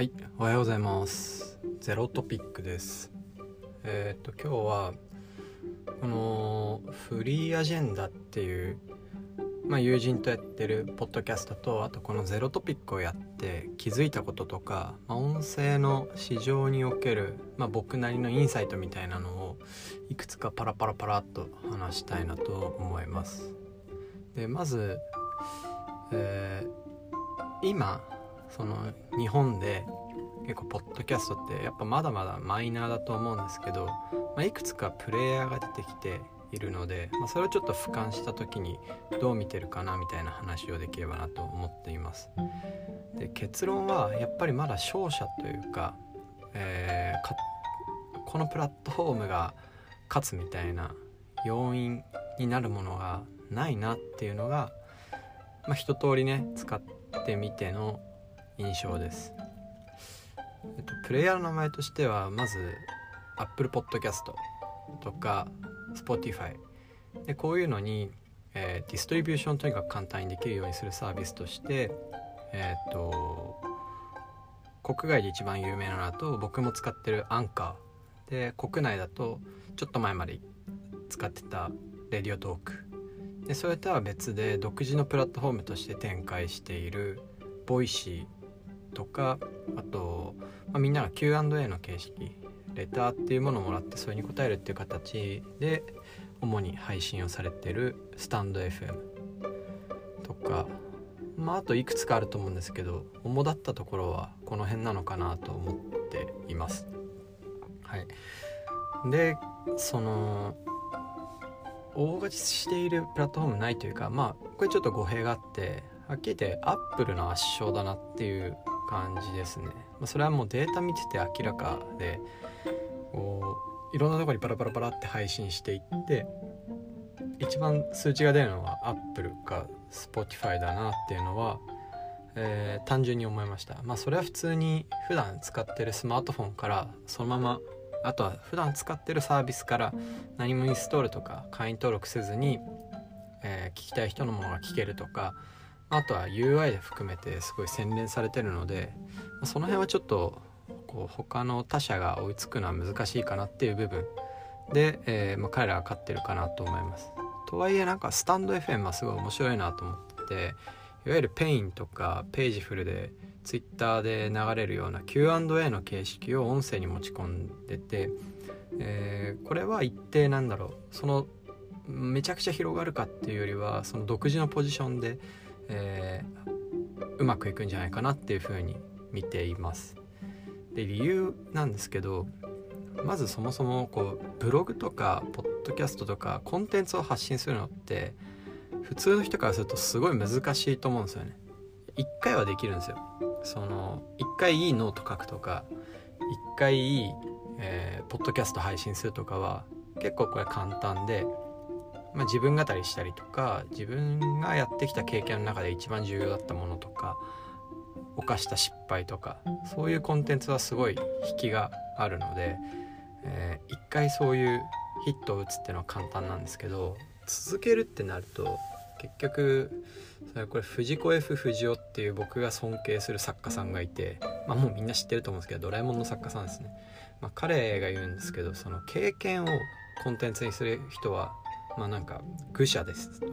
はい、おはようございます。ゼロトピックです。えっ、と今日はこのフリーアジェンダっていうまあ友人とやってるポッドキャストとあとこのゼロトピックをやって気づいたこととか、まあ、音声の市場におけるまあ僕なりのインサイトみたいなのをいくつかパラパラパラっと話したいなと思います。でまず、えー今その日本で結構ポッドキャストってやっぱまだまだマイナーだと思うんですけど、まあ、いくつかプレイヤーが出てきているので、まあ、それをちょっと俯瞰した時にどう見てるかなみたいな話をできればなと思っています。で結論はやっぱりまだ勝者というか,、えーかこのプラットフォームが勝つみたいな要因になるものがないなっていうのが、まあ、一通りね使ってみての印象です、えっと、プレイヤーの名前としてはまず Apple Podcast とか Spotify でこういうのに、えーディストリビューションとにかく簡単にできるようにするサービスとしてえっ、と国外で一番有名なのだと僕も使ってるアンカーで国内だとちょっと前まで使ってた Radiotalk でそれとは別で独自のプラットフォームとして展開している Voicy とかあと、まあ、みんなが Q&A の形式レターっていうものをもらってそれに答えるっていう形で主に配信をされてるスタンド FM とかまああといくつかあると思うんですけど主だったところはこの辺なのかなと思っています。はい。でその大勝ちしているプラットフォームないというかまあこれちょっと語弊があってはっきり言ってアップルの圧勝だなっていう感じですね、まあ、それはもうデータ見てて明らかでこういろんなとこにパラパラパラって配信していって一番数値が出るのはアップルか Spotify だなっていうのは、えー単純に思いました。まあそれは普通に普段使ってるスマートフォンからそのままあとは普段使ってるサービスから何もインストールとか会員登録せずに、えー聞きたい人のものが聞けるとかあとは UI 含めてすごい洗練されてるのでその辺はちょっとこう他の他社が追いつくのは難しいかなっていう部分で、えーまあ、彼らが勝ってるかなと思います。とはいえなんかスタンド FM はすごい面白いなと思ってていわゆる Peing とかページフルで Twitter で流れるような Q&A の形式を音声に持ち込んでて、えーこれは一定なんだろうそのめちゃくちゃ広がるかっていうよりはその独自のポジションで、えーうまくいくんじゃないかなっていうふうに見ています。で理由なんですけどまずそもそもこうブログとかポッドキャストとかコンテンツを発信するのって普通の人からするとすごい難しいと思うんですよね。一回はできるんですよ。その一回いいノート書くとか一回いい、えーポッドキャスト配信するとかは結構これ簡単で、まあ、自分語りしたりとか自分がやってきた経験の中で一番重要だったものとか犯した失敗とかそういうコンテンツはすごい引きがあるので、えー一回そういうヒットを打つっていうのは簡単なんですけど続けるってなると結局それこれ藤子 F 不二雄っていう僕が尊敬する作家さんがいて、まあ、もうみんな知ってると思うんですけどドラえもんの作家さんですね、まあ、彼が言うんですけどその経験をコンテンツにする人はまあなんか愚者ですと、ま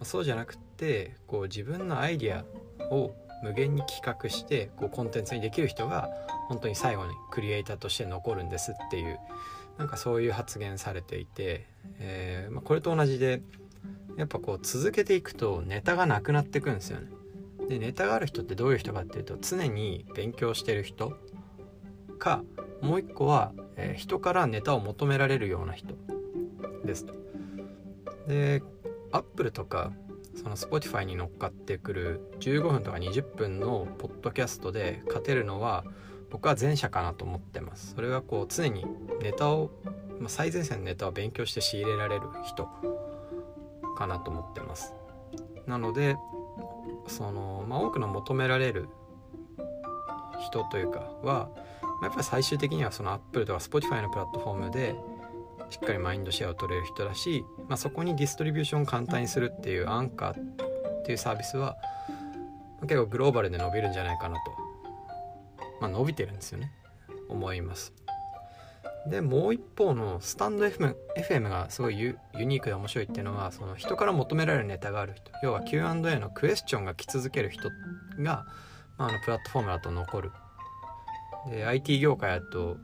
あそうじゃなくってこう自分のアイディアを無限に企画してこうコンテンツにできる人が本当に最後にクリエイターとして残るんですっていうなんかそういう発言されていて、えーまあ、これと同じでやっぱこう続けていくとネタがなくなってくんですよね。でネタがある人ってどういう人かっていうと常に勉強してる人かもう一個は、えー人からネタを求められるような人ですと。でアップルとかその Spotify に乗っかってくる15分とか20分のポッドキャストで勝てるのは僕は前者かなと思ってます。それはこう常にネタを、まあ、最前線のネタを勉強して仕入れられる人かなと思ってます。なのでその、まあ、多くの求められる人というかは、やっぱり最終的にはその Apple とか Spotify のプラットフォームでしっかりマインドシェアを取れる人だし、まあ、そこにディストリビューションを簡単にするっていうアンカーっていうサービスは結構グローバルで伸びるんじゃないかなと。まあ、伸びてるんですよね。思います。でもう一方のスタンド FM, FM がすごいユニークで面白いっていうのはその人から求められるネタがある人。要は Q&A のクエスチョンが来続ける人が、まあ、あのプラットフォームだと残る。で IT 業界だと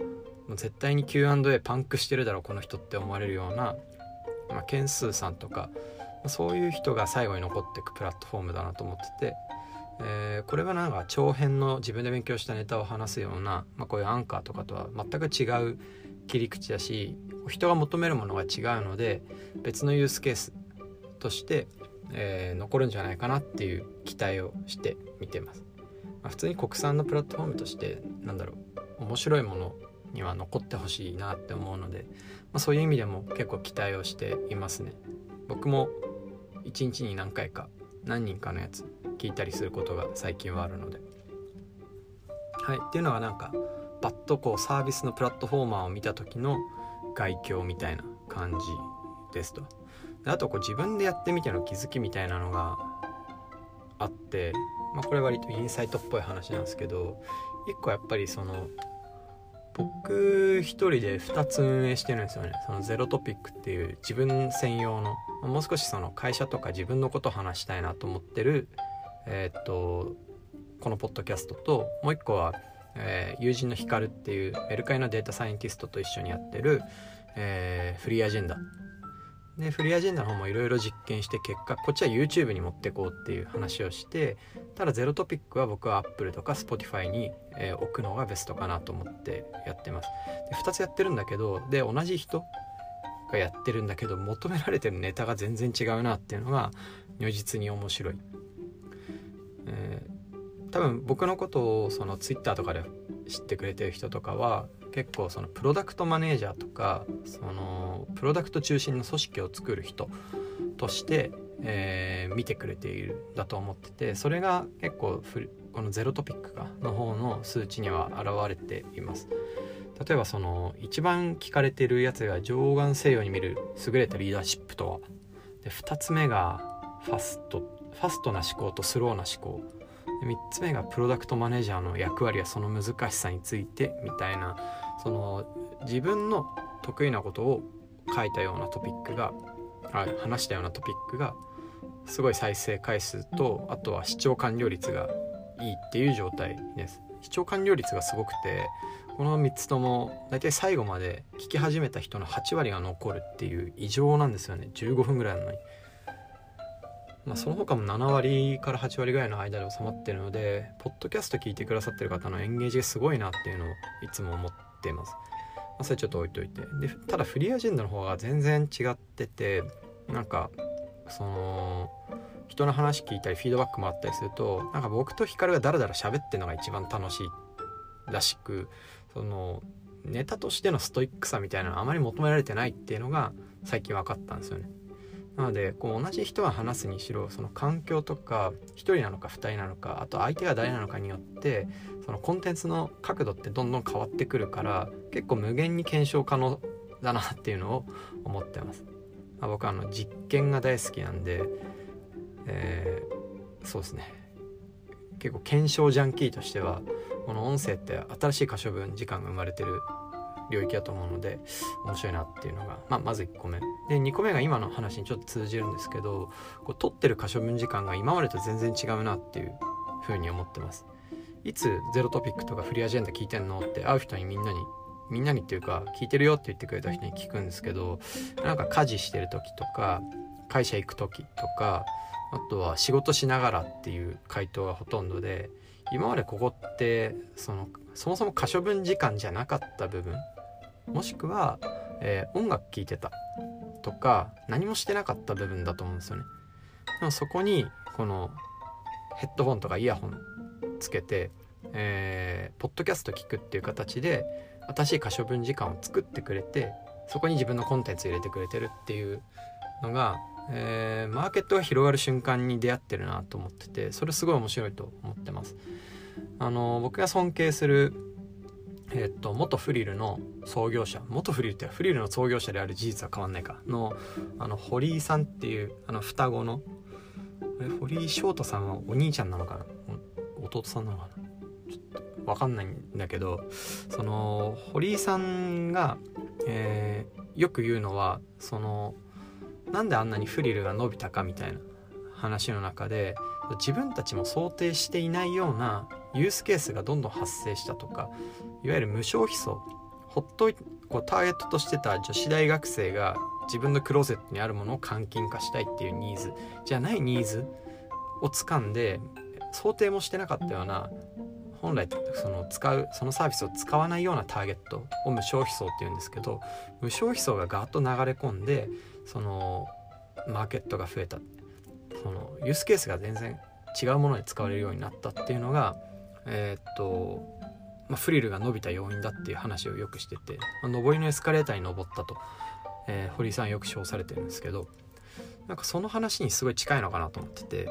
もう絶対に Q&A パンクしてるだろうこの人って思われるような、まあ、件数さんとかまそういう人が最後に残っていくプラットフォームだなと思ってて、えー、これはなんか長編の自分で勉強したネタを話すような、まあ、こういうアンカーとかとは全く違う切り口だし人が求めるものが違うので別のユースケースとして、えー、残るんじゃないかなっていう期待をして見てます、ま、普通に国産のプラットフォームとしてなんだろう面白いものには残ってほしいなって思うので、まあ、そういう意味でも結構期待をしていますね。僕も一日に何回か何人かのやつ聞いたりすることが最近はあるので。はい。っていうのはなんかパッとこうサービスのプラットフォーマーを見た時の外境みたいな感じですと。であとこう自分でやってみての気づきみたいなのがあって、まあ、これ割とインサイトっぽい話なんですけど一個やっぱりその僕一人で2つ運営してるんですよね。そのゼロトピックっていう自分専用のもう少しその会社とか自分のことを話したいなと思ってるえー、っとこのポッドキャストともう一個はえー、友人のヒカルっていうメルカリのデータサイエンティストと一緒にやってる、えー、フリーアジェンダでフリーアジェンダの方もいろいろ実験して結果こっちは YouTube に持ってこうっていう話をしてただゼロトピックは僕は Apple とか Spotify に、えー、置くのがベストかなと思ってやってます。で2つやってるんだけどで同じ人がやってるんだけど求められてるネタが全然違うなっていうのが如実に面白い、えー多分僕のことをその Twitter とかで知ってくれてる人とかは結構そのプロダクトマネージャーとかそのプロダクト中心の組織を作る人として、えー、見てくれているだと思っててそれが結構このゼロトピックがの方の数値には現れています。例えばその一番聞かれてるやつが上眼西洋に見る優れたリーダーシップとはで2つ目がファストファストな思考とスローな思考。3つ目がプロダクトマネージャーの役割やその難しさについてみたいなその自分の得意なことを書いたようなトピックが話したようなトピックがすごい再生回数とあとは視聴完了率がいいっていう状態です。視聴完了率がすごくてこの3つとも大体最後まで聞き始めた人の8割が残るっていう異常なんですよね。15分ぐらいなのに。まあ、その他も7割から8割ぐらいの間で収まってるのでポッドキャスト聞いてくださってる方のエンゲージがすごいなっていうのをいつも思ってています、ま、それちょっと置いといて。でただフリーアジェンダの方が全然違っててなんかその人の話聞いたりフィードバックもあったりするとなんか僕とヒカルがダラダラ喋ってるのが一番楽しいらしくそのネタとしてのストイックさみたいなのあまり求められてないっていうのが最近分かったんですよね。なのでこう同じ人が話すにしろその環境とか1人なのか2人なのかあと相手が誰なのかによってそのコンテンツの角度ってどんどん変わってくるから結構無限に検証可能だなっていうのを思ってます。まあ、僕はあの実験が大好きなんで、えー、そうですね結構検証ジャンキーとしてはこの音声って新しい可処分時間が生まれてる領域だと思うので面白いなっていうのが、まあ、まず1個目。で2個目が今の話にちょっと通じるんですけどこう撮ってる可処分時間が今までと全然違うなっていうふうに思ってます。いつゼロトピックとかフリーアジェンダ聞いてんのって会う人にみんなにみんなにっていうか聞いてるよって言ってくれた人に聞くんですけどなんか家事してる時とか会社行く時とかあとは仕事しながらっていう回答がほとんどで今までここってそのそもそも可処分時間じゃなかった部分もしくは、えー、音楽聴いてたとか何もしてなかった部分だと思うんですよね。でもそこにこのヘッドホンとかイヤホンつけて、えー、ポッドキャスト聞くっていう形で新しい可処分時間を作ってくれてそこに自分のコンテンツ入れてくれてるっていうのが、えー、マーケットが広がる瞬間に出会ってるなと思っててそれすごい面白いと思ってます。あの僕が尊敬するえっと、元フリルの創業者元フリルってフリルの創業者である事実は変わんないか。のあの堀井さんっていうあの双子の堀井翔太さんはお兄ちゃんなのかな？弟さんなのかな？ちょっと分かんないんだけどその堀井さんが、えー、よく言うのはそのなんであんなにフリルが伸びたかみたいな話の中で自分たちも想定していないようなユースケースがどんどん発生したとかいわゆる無償費層ほっといこうターゲットとしてた女子大学生が自分のクローゼットにあるものを換金化したいっていうニーズじゃないニーズを掴んで想定もしてなかったような本来その使うそのサービスを使わないようなターゲットを無償費層っていうんですけど無償費層がガーッと流れ込んでそのマーケットが増えた。そのユースケースが全然違うものに使われるようになったっていうのがえー、っと、まあ、フリルが伸びた要因だっていう話をよくしてて、まあ、上りのエスカレーターに登ったと、えー、堀井さんよく称されてるんですけどなんかその話にすごい近いのかなと思ってて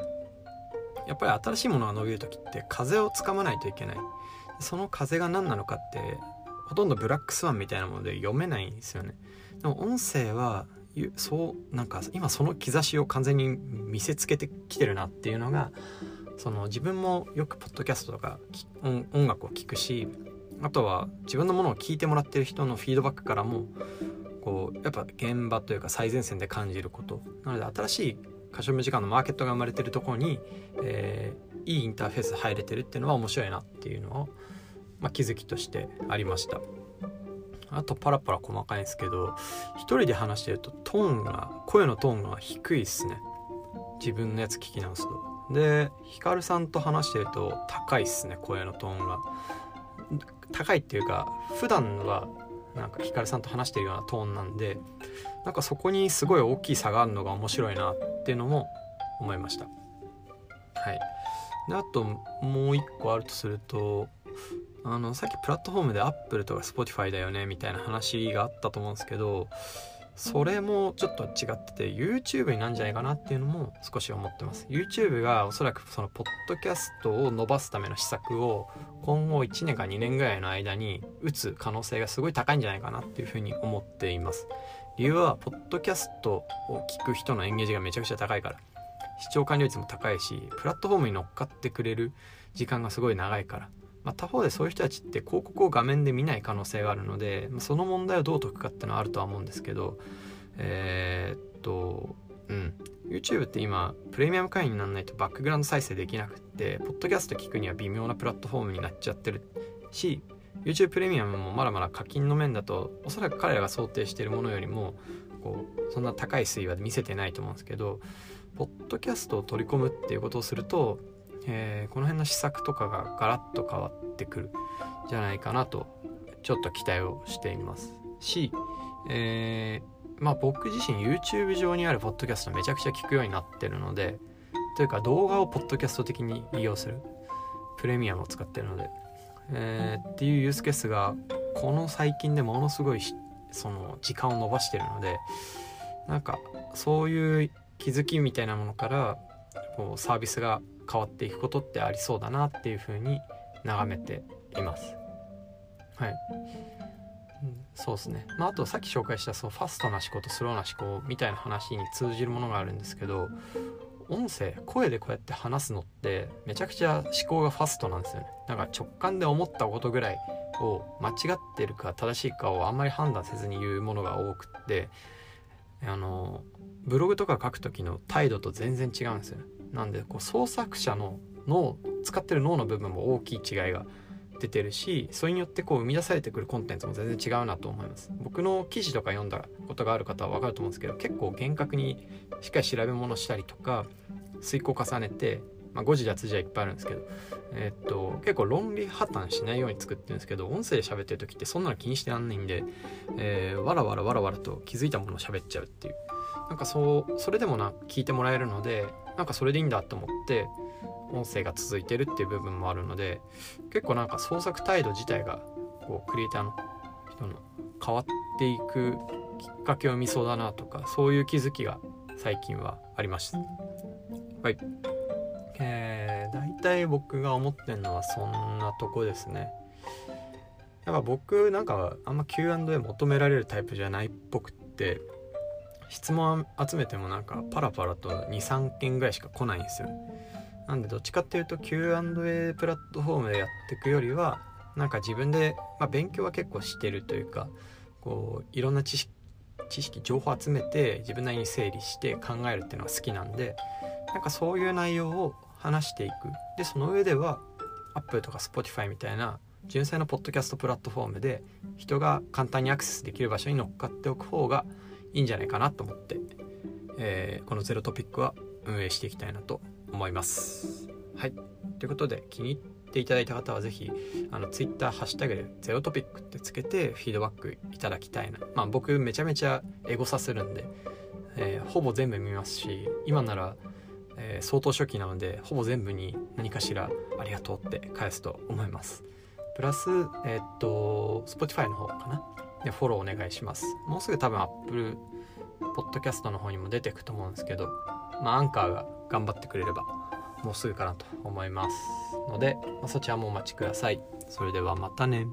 やっぱり新しいものが伸びる時って風をつかまないといけない。その風が何なのかってほとんどブラックスワンみたいなもので読めないんですよね。でも音声はそうなんか今その兆しを完全に見せつけてきてるなっていうのがその自分もよくポッドキャストとか音楽を聴くしあとは自分のものを聞いてもらってる人のフィードバックからもこうやっぱ現場というか最前線で感じること。なので新しいカショム時間のマーケットが生まれてるところに、えー、いいインターフェース入れてるっていうのは面白いなっていうのを、まあ、気づきとしてありました。あとパラパラ細かいんですけど一人で話してるとトーンが声のトーンが低いっすね。自分のやつ聞き直すと。でヒカルさんと話してると高いっすね声のトーンが。高いっていうか普段はなんかヒカルさんと話してるようなトーンなんでなんかそこにすごい大きい差があるのが面白いなっていうのも思いました。はい。であともう一個あるとするとあのさっきプラットフォームで Apple とか Spotify だよねみたいな話があったと思うんですけどそれもちょっと違ってて YouTube になんじゃないかなっていうのも少し思ってます。YouTube がおそらくそのポッドキャストを伸ばすための施策を今後1年か2年ぐらいの間に打つ可能性がすごい高いんじゃないかなっていうふうに思っています。理由はポッドキャストを聞く人のエンゲージがめちゃくちゃ高いから。視聴完了率も高いしプラットフォームに乗っかってくれる時間がすごい長いから。まあ、他方でそういう人たちって広告を画面で見ない可能性があるのでその問題をどう解くかっていうのはあるとは思うんですけどえー、っとうん。YouTube って今プレミアム会員にならないとバックグラウンド再生できなくってポッドキャスト聞くには微妙なプラットフォームになっちゃってるし YouTube プレミアムもまだまだ課金の面だとおそらく彼らが想定しているものよりもこうそんな高い水位は見せてないと思うんですけどポッドキャストを取り込むっていうことをするとえー、この辺の施策とかがガラッと変わってくるじゃないかなとちょっと期待をしています。し、えー、まあ僕自身 YouTube 上にあるポッドキャストめちゃくちゃ聞くようになってるのでというか動画をポッドキャスト的に利用する。プレミアムを使ってるので、えー、っていうユースケースがこの最近でものすごいその時間を延ばしてるのでなんかそういう気づきみたいなものからこうサービスが変わっていくことってありそうだなっていうふうに眺めています。はい、うん、そうですね、まあ、あとさっき紹介したそうファストな思考とスローな思考みたいな話に通じるものがあるんですけど音声声でこうやって話すのってめちゃくちゃ思考がファストなんですよね。なんか直感で思ったことぐらいを間違ってるか正しいかをあんまり判断せずに言うものが多くってあのブログとか書く時の態度と全然違うんですよね。なんでこう創作者の脳使ってる脳の部分も大きい違いが出てるしそれによってこう生み出されてくるコンテンツも全然違うなと思います。僕の記事とか読んだことがある方は分かると思うんですけど結構厳格にしっかり調べ物したりとか遂行重ねて、まあ、誤字脱字はいっぱいあるんですけど、え、っと結構論理破綻しないように作ってるんですけど音声で喋ってる時ってそんなの気にしてらんないんで、えー、わらわらわらわらと気づいたものを喋っちゃうっていう。なんかそうそれでもな聞いてもらえるのでなんかそれでいいんだと思って音声が続いてるっていう部分もあるので結構なんか創作態度自体がこうクリエイターの人の変わっていくきっかけを見そうだなとかそういう気づきが最近はありました。はい。えー、大体僕が思ってんのはそんなとこですね。やっぱ僕なんかあんま Q&A 求められるタイプじゃないっぽくって質問集めてもなんかパラパラと23件ぐらいしか来ないんですよ。なんでどっちかっていうと Q&A プラットフォームでやっていくよりはなんか自分で、まあ、勉強は結構してるというかこういろんな知識知識情報集めて自分なりに整理して考えるっていうのが好きなんでなんかそういう内容を話していく。でその上では Apple とか Spotify みたいな純正のポッドキャストプラットフォームで人が簡単にアクセスできる場所に乗っかっておく方がいいんじゃないかなと思って、えー、このゼロトピックは運営していきたいなと思います。はい。ということで気に入っていただいた方は是非あの Twitter ハッシュタグでゼロトピックってつけてフィードバックいただきたいな。まあ僕めちゃめちゃエゴさせるんで、えー、ほぼ全部見ますし今ならえー、相当初期なのでほぼ全部に何かしらありがとうって返すと思います。プラスえ、っと Spotify の方かなでフォローお願いします。もうすぐ多分 Apple Podcast の方にも出てくと思うんですけどまあアンカーが頑張ってくれればもうすぐかなと思いますので、まあ、そちらもお待ちください。それではまたね。